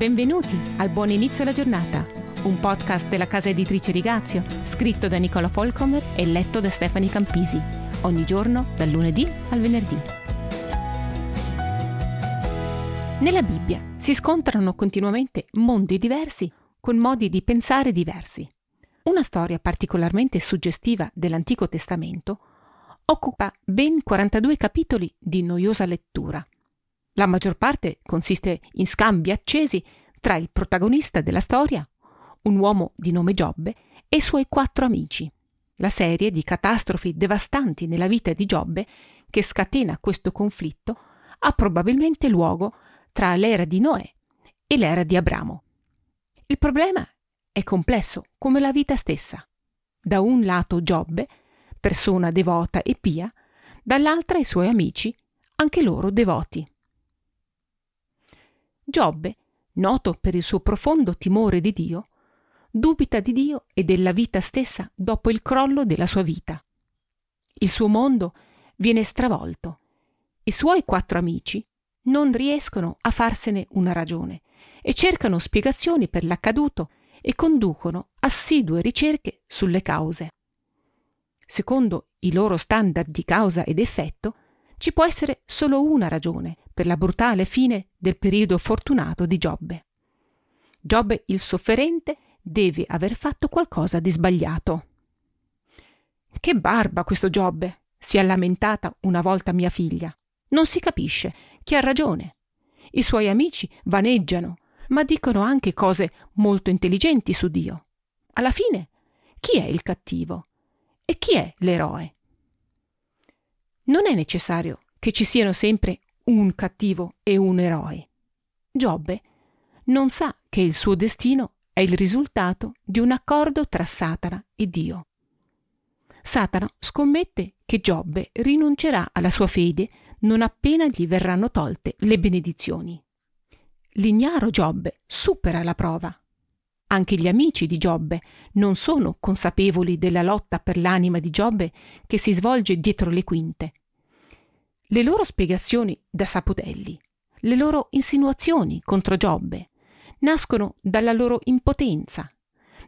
Benvenuti al Buon Inizio alla Giornata, un podcast della casa editrice Rigazio, scritto da Nicola Folcomer e letto da Stefani Campisi, ogni giorno dal lunedì al venerdì. Nella Bibbia si scontrano continuamente mondi diversi con modi di pensare diversi. Una storia particolarmente suggestiva dell'Antico Testamento occupa ben 42 capitoli di noiosa lettura la maggior parte consiste in scambi accesi tra il protagonista della storia, un uomo di nome Giobbe, e i suoi quattro amici. La serie di catastrofi devastanti nella vita di Giobbe che scatena questo conflitto ha probabilmente luogo tra l'era di Noè e l'era di Abramo. Il problema è complesso come la vita stessa. Da un lato Giobbe, persona devota e pia, dall'altra i suoi amici, anche loro devoti. Giobbe, noto per il suo profondo timore di Dio, dubita di Dio e della vita stessa dopo il crollo della sua vita. Il suo mondo viene stravolto. I suoi quattro amici non riescono a farsene una ragione e cercano spiegazioni per l'accaduto e conducono assidue ricerche sulle cause. Secondo i loro standard di causa ed effetto, ci può essere solo una ragione per la brutale fine del periodo fortunato di Giobbe. Giobbe il sofferente deve aver fatto qualcosa di sbagliato. Che barba questo Giobbe! si è lamentata una volta mia figlia. Non si capisce chi ha ragione. I suoi amici vaneggiano, ma dicono anche cose molto intelligenti su Dio. Alla fine, chi è il cattivo? E chi è l'eroe? Non è necessario che ci siano sempre un cattivo e un eroe. Giobbe non sa che il suo destino è il risultato di un accordo tra Satana e Dio. Satana scommette che Giobbe rinuncerà alla sua fede non appena gli verranno tolte le benedizioni. L'ignaro Giobbe supera la prova. Anche gli amici di Giobbe non sono consapevoli della lotta per l'anima di Giobbe che si svolge dietro le quinte le loro spiegazioni da saputelli, le loro insinuazioni contro Giobbe, nascono dalla loro impotenza,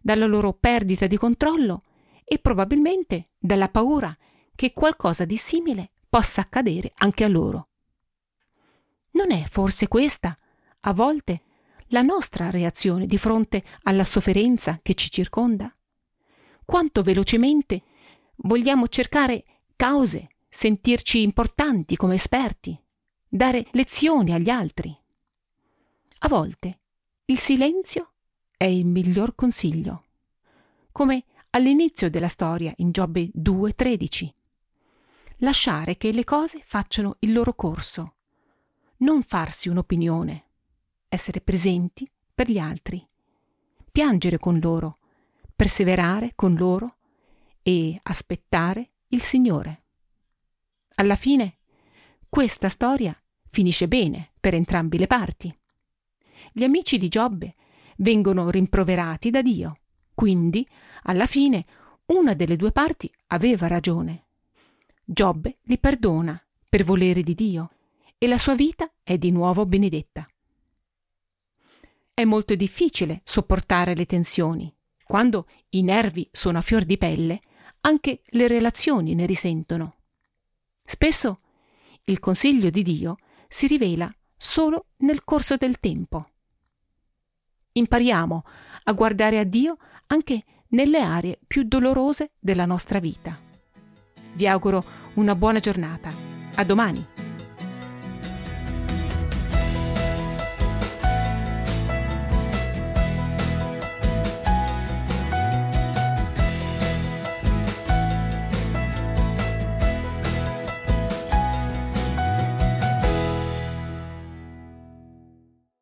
dalla loro perdita di controllo e probabilmente dalla paura che qualcosa di simile possa accadere anche a loro. Non è forse questa, a volte, la nostra reazione di fronte alla sofferenza che ci circonda? Quanto velocemente vogliamo cercare cause sentirci importanti come esperti, dare lezioni agli altri. A volte il silenzio è il miglior consiglio, come all'inizio della storia in Giobbe 2.13. Lasciare che le cose facciano il loro corso, non farsi un'opinione, essere presenti per gli altri, piangere con loro, perseverare con loro e aspettare il Signore. Alla fine, questa storia finisce bene per entrambi le parti. Gli amici di Giobbe vengono rimproverati da Dio, quindi, alla fine, una delle due parti aveva ragione. Giobbe li perdona per volere di Dio e la sua vita è di nuovo benedetta. È molto difficile sopportare le tensioni. Quando i nervi sono a fior di pelle, anche le relazioni ne risentono. Spesso il consiglio di Dio si rivela solo nel corso del tempo. Impariamo a guardare a Dio anche nelle aree più dolorose della nostra vita. Vi auguro una buona giornata. A domani!